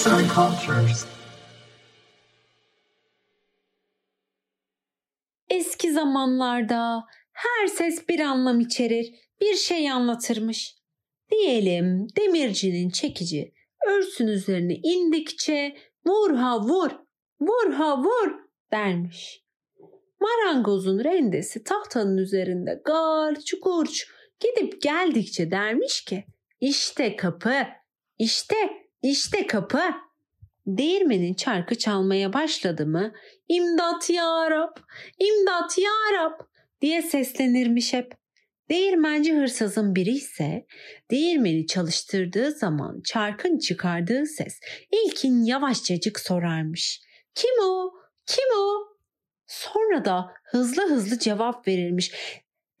Arts and Cultures. Eski zamanlarda her ses bir anlam içerir, bir şey anlatırmış. Diyelim demircinin çekici örsün üzerine indikçe vur ha vur, vur ha vur dermiş. Marangozun rendesi tahtanın üzerinde garç gurç gidip geldikçe dermiş ki işte kapı, işte, işte kapı. Değirmenin çarkı çalmaya başladı mı imdat ya Rab, imdat ya Rab diye seslenirmiş hep. Değirmenci hırsızın biri ise değirmeni çalıştırdığı zaman çarkın çıkardığı ses ilkin yavaşçacık sorarmış. Kim o? Kim o? Sonra da hızlı hızlı cevap verilmiş.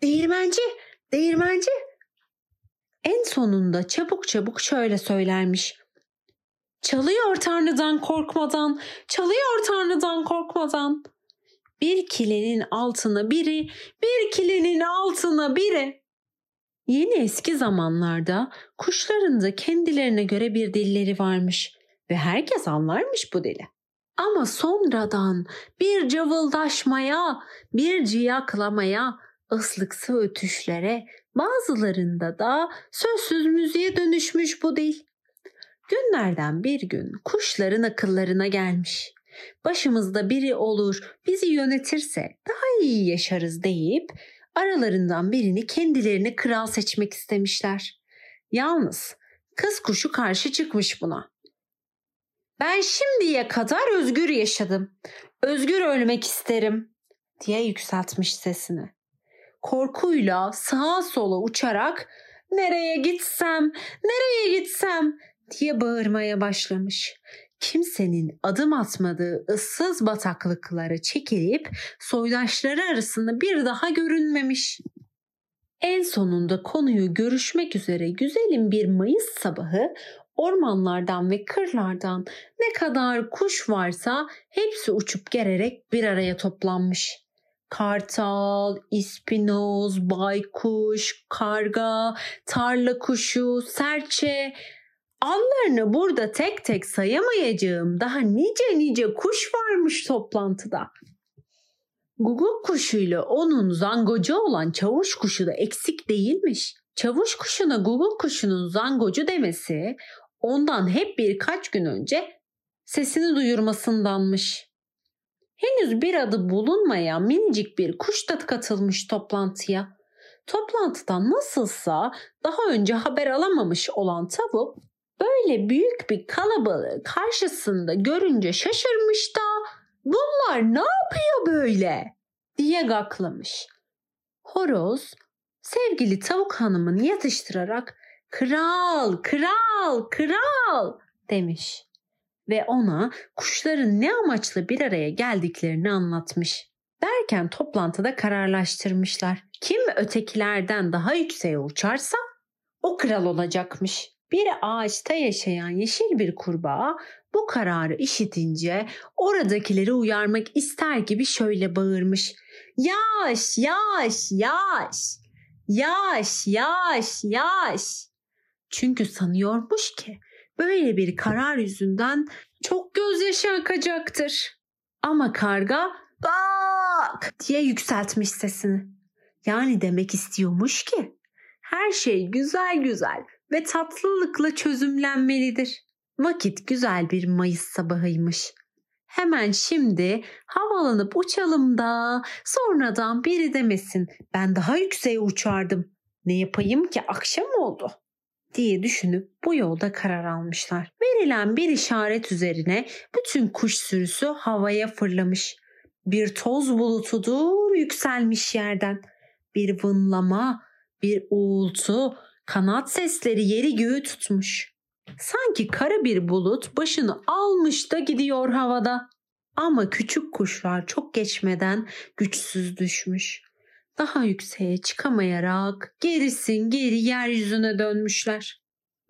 Değirmenci, değirmenci. En sonunda çabuk çabuk şöyle söylermiş. Çalıyor Tanrı'dan korkmadan, çalıyor Tanrı'dan korkmadan. Bir kilenin altına biri, bir kilenin altına biri. Yeni eski zamanlarda kuşların da kendilerine göre bir dilleri varmış ve herkes anlarmış bu dili. Ama sonradan bir cıvıldaşmaya, bir ciyaklamaya, ıslıksı ötüşlere, bazılarında da sözsüz müziğe dönüşmüş bu dil. Günlerden bir gün kuşların akıllarına gelmiş. Başımızda biri olur, bizi yönetirse daha iyi yaşarız deyip aralarından birini kendilerine kral seçmek istemişler. Yalnız kız kuşu karşı çıkmış buna. Ben şimdiye kadar özgür yaşadım. Özgür ölmek isterim diye yükseltmiş sesini. Korkuyla sağa sola uçarak nereye gitsem, nereye gitsem diye bağırmaya başlamış. Kimsenin adım atmadığı ıssız bataklıklara çekilip soydaşları arasında bir daha görünmemiş. En sonunda konuyu görüşmek üzere güzelim bir Mayıs sabahı ormanlardan ve kırlardan ne kadar kuş varsa hepsi uçup gelerek bir araya toplanmış. Kartal, ispinoz, baykuş, karga, tarla kuşu, serçe, Anlarını burada tek tek sayamayacağım daha nice nice kuş varmış toplantıda. Guguk kuşuyla onun zangocu olan çavuş kuşu da eksik değilmiş. Çavuş kuşuna guguk kuşunun zangocu demesi ondan hep birkaç gün önce sesini duyurmasındanmış. Henüz bir adı bulunmayan minicik bir kuş da katılmış toplantıya. Toplantıdan nasılsa daha önce haber alamamış olan tavuk böyle büyük bir kalabalığı karşısında görünce şaşırmış da bunlar ne yapıyor böyle diye gaklamış. Horoz sevgili tavuk hanımını yatıştırarak kral, kral, kral demiş ve ona kuşların ne amaçla bir araya geldiklerini anlatmış. Derken toplantıda kararlaştırmışlar. Kim ötekilerden daha yükseğe uçarsa o kral olacakmış. Bir ağaçta yaşayan yeşil bir kurbağa bu kararı işitince oradakileri uyarmak ister gibi şöyle bağırmış. Yaş, yaş, yaş, yaş, yaş, yaş. Çünkü sanıyormuş ki böyle bir karar yüzünden çok gözyaşı akacaktır. Ama karga bak diye yükseltmiş sesini. Yani demek istiyormuş ki her şey güzel güzel ve tatlılıkla çözümlenmelidir. Vakit güzel bir Mayıs sabahıymış. Hemen şimdi havalanıp uçalım da sonradan biri demesin ben daha yükseğe uçardım. Ne yapayım ki akşam oldu diye düşünüp bu yolda karar almışlar. Verilen bir işaret üzerine bütün kuş sürüsü havaya fırlamış. Bir toz bulutudur yükselmiş yerden. Bir vınlama, bir uğultu, Kanat sesleri yeri göğü tutmuş. Sanki kara bir bulut başını almış da gidiyor havada. Ama küçük kuşlar çok geçmeden güçsüz düşmüş. Daha yükseğe çıkamayarak gerisin geri yeryüzüne dönmüşler.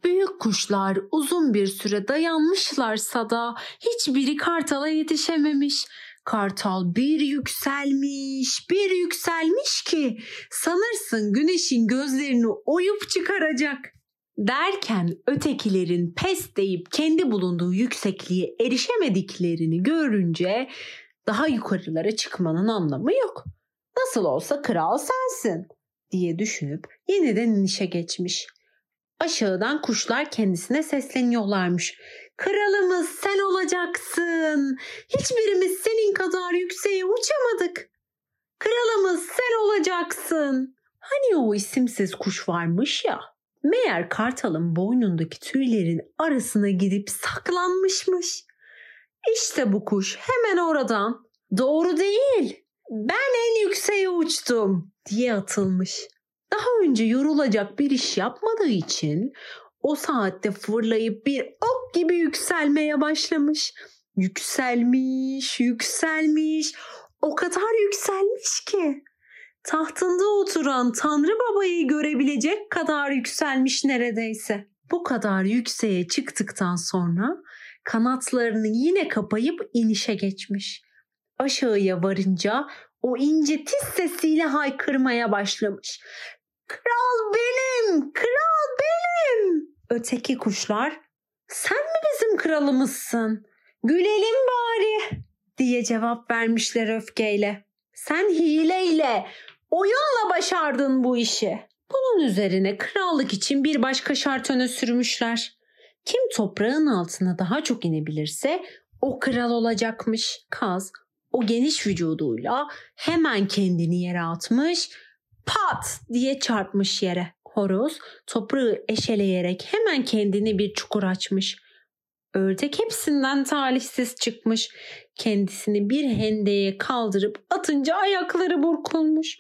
Büyük kuşlar uzun bir süre dayanmışlarsa da hiçbiri kartala yetişememiş. Kartal bir yükselmiş, bir yükselmiş ki sanırsın güneşin gözlerini oyup çıkaracak. Derken ötekilerin pes deyip kendi bulunduğu yüksekliğe erişemediklerini görünce daha yukarılara çıkmanın anlamı yok. Nasıl olsa kral sensin diye düşünüp yeniden inişe geçmiş. Aşağıdan kuşlar kendisine sesleniyorlarmış. Kralımız sen olacaksın. Hiçbirimiz senin kadar yükseğe uçamadık. Kralımız sen olacaksın. Hani o isimsiz kuş varmış ya. Meğer kartalın boynundaki tüylerin arasına gidip saklanmışmış. İşte bu kuş hemen oradan doğru değil ben en yükseğe uçtum diye atılmış. Daha önce yorulacak bir iş yapmadığı için o saatte fırlayıp bir ok gibi yükselmeye başlamış. Yükselmiş, yükselmiş, o kadar yükselmiş ki tahtında oturan Tanrı Baba'yı görebilecek kadar yükselmiş neredeyse. Bu kadar yükseğe çıktıktan sonra kanatlarını yine kapayıp inişe geçmiş. Aşağıya varınca o ince tiz sesiyle haykırmaya başlamış. Kral benim. Öteki kuşlar sen mi bizim kralımızsın? Gülelim bari diye cevap vermişler öfkeyle. Sen hileyle, oyunla başardın bu işi. Bunun üzerine krallık için bir başka şart öne sürmüşler. Kim toprağın altına daha çok inebilirse o kral olacakmış. Kaz o geniş vücuduyla hemen kendini yere atmış, pat diye çarpmış yere. Horoz toprağı eşeleyerek hemen kendini bir çukur açmış. Ördek hepsinden talihsiz çıkmış. Kendisini bir hendeye kaldırıp atınca ayakları burkulmuş.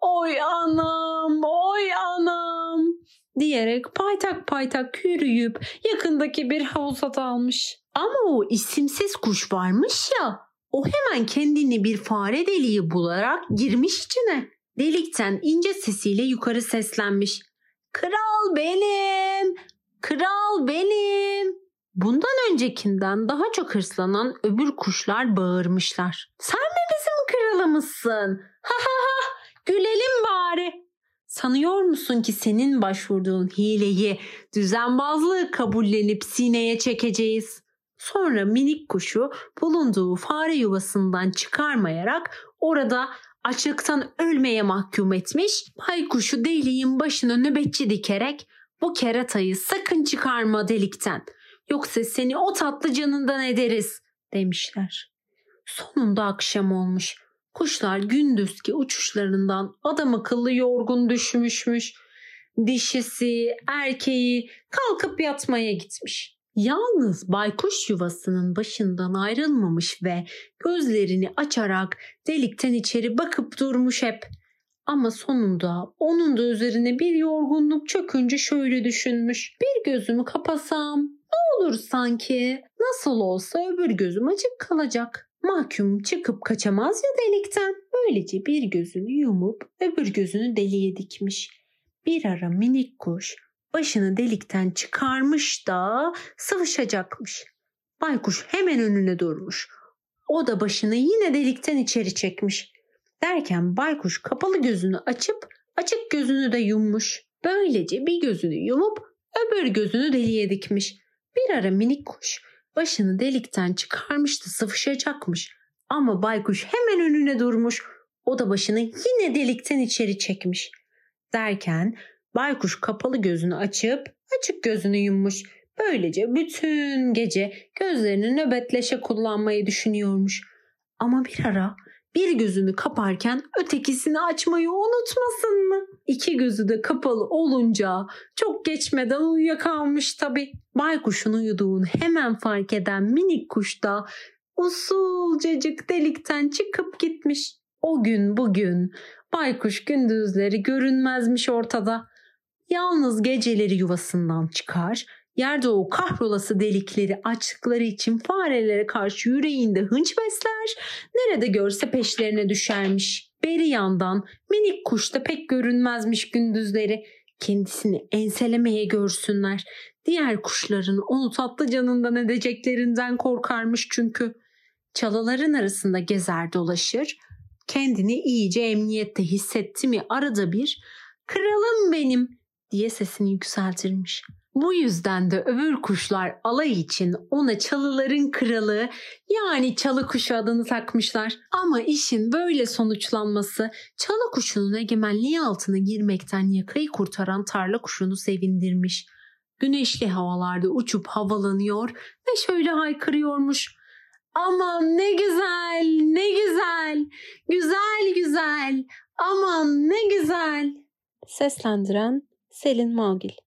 Oy anam, oy anam diyerek paytak paytak yürüyüp yakındaki bir havuza dalmış. Ama o isimsiz kuş varmış ya o hemen kendini bir fare deliği bularak girmiş içine. Delikten ince sesiyle yukarı seslenmiş. Kral benim! Kral benim! Bundan öncekinden daha çok hırslanan öbür kuşlar bağırmışlar. Sen mi bizim kralımızsın? Ha ha ha! Gülelim bari. Sanıyor musun ki senin başvurduğun hileyi, düzenbazlığı kabullenip sineye çekeceğiz? Sonra minik kuşu bulunduğu fare yuvasından çıkarmayarak orada açlıktan ölmeye mahkum etmiş. Baykuşu deliğin başına nöbetçi dikerek bu keratayı sakın çıkarma delikten. Yoksa seni o tatlı canından ederiz demişler. Sonunda akşam olmuş. Kuşlar gündüzki uçuşlarından adam akıllı yorgun düşmüşmüş. Dişisi, erkeği kalkıp yatmaya gitmiş. Yalnız baykuş yuvasının başından ayrılmamış ve gözlerini açarak delikten içeri bakıp durmuş hep. Ama sonunda onun da üzerine bir yorgunluk çökünce şöyle düşünmüş. Bir gözümü kapasam ne olur sanki? Nasıl olsa öbür gözüm açık kalacak. Mahkum çıkıp kaçamaz ya delikten. Böylece bir gözünü yumup öbür gözünü deliğe dikmiş. Bir ara minik kuş başını delikten çıkarmış da sıvışacakmış. Baykuş hemen önüne durmuş. O da başını yine delikten içeri çekmiş. Derken baykuş kapalı gözünü açıp açık gözünü de yummuş. Böylece bir gözünü yumup öbür gözünü deliğe dikmiş. Bir ara minik kuş başını delikten çıkarmış da sıvışacakmış. Ama baykuş hemen önüne durmuş. O da başını yine delikten içeri çekmiş. Derken Baykuş kapalı gözünü açıp açık gözünü yummuş. Böylece bütün gece gözlerini nöbetleşe kullanmayı düşünüyormuş. Ama bir ara bir gözünü kaparken ötekisini açmayı unutmasın mı? İki gözü de kapalı olunca çok geçmeden uyuyakalmış tabii. Baykuşun uyuduğunu hemen fark eden minik kuş da usulcacık delikten çıkıp gitmiş. O gün bugün baykuş gündüzleri görünmezmiş ortada. Yalnız geceleri yuvasından çıkar, yerde o kahrolası delikleri açtıkları için farelere karşı yüreğinde hınç besler, nerede görse peşlerine düşermiş. Beri yandan minik kuş da pek görünmezmiş gündüzleri. Kendisini enselemeye görsünler. Diğer kuşların onu tatlı canından edeceklerinden korkarmış çünkü. Çalıların arasında gezer dolaşır, kendini iyice emniyette hissetti mi arada bir ''Kralım benim, diye sesini yükseltirmiş. Bu yüzden de öbür kuşlar alay için ona çalıların kralı yani çalı kuşu adını takmışlar. Ama işin böyle sonuçlanması çalı kuşunun egemenliği altına girmekten yakayı kurtaran tarla kuşunu sevindirmiş. Güneşli havalarda uçup havalanıyor ve şöyle haykırıyormuş. Aman ne güzel, ne güzel, güzel güzel, aman ne güzel. Seslendiren Selin Magil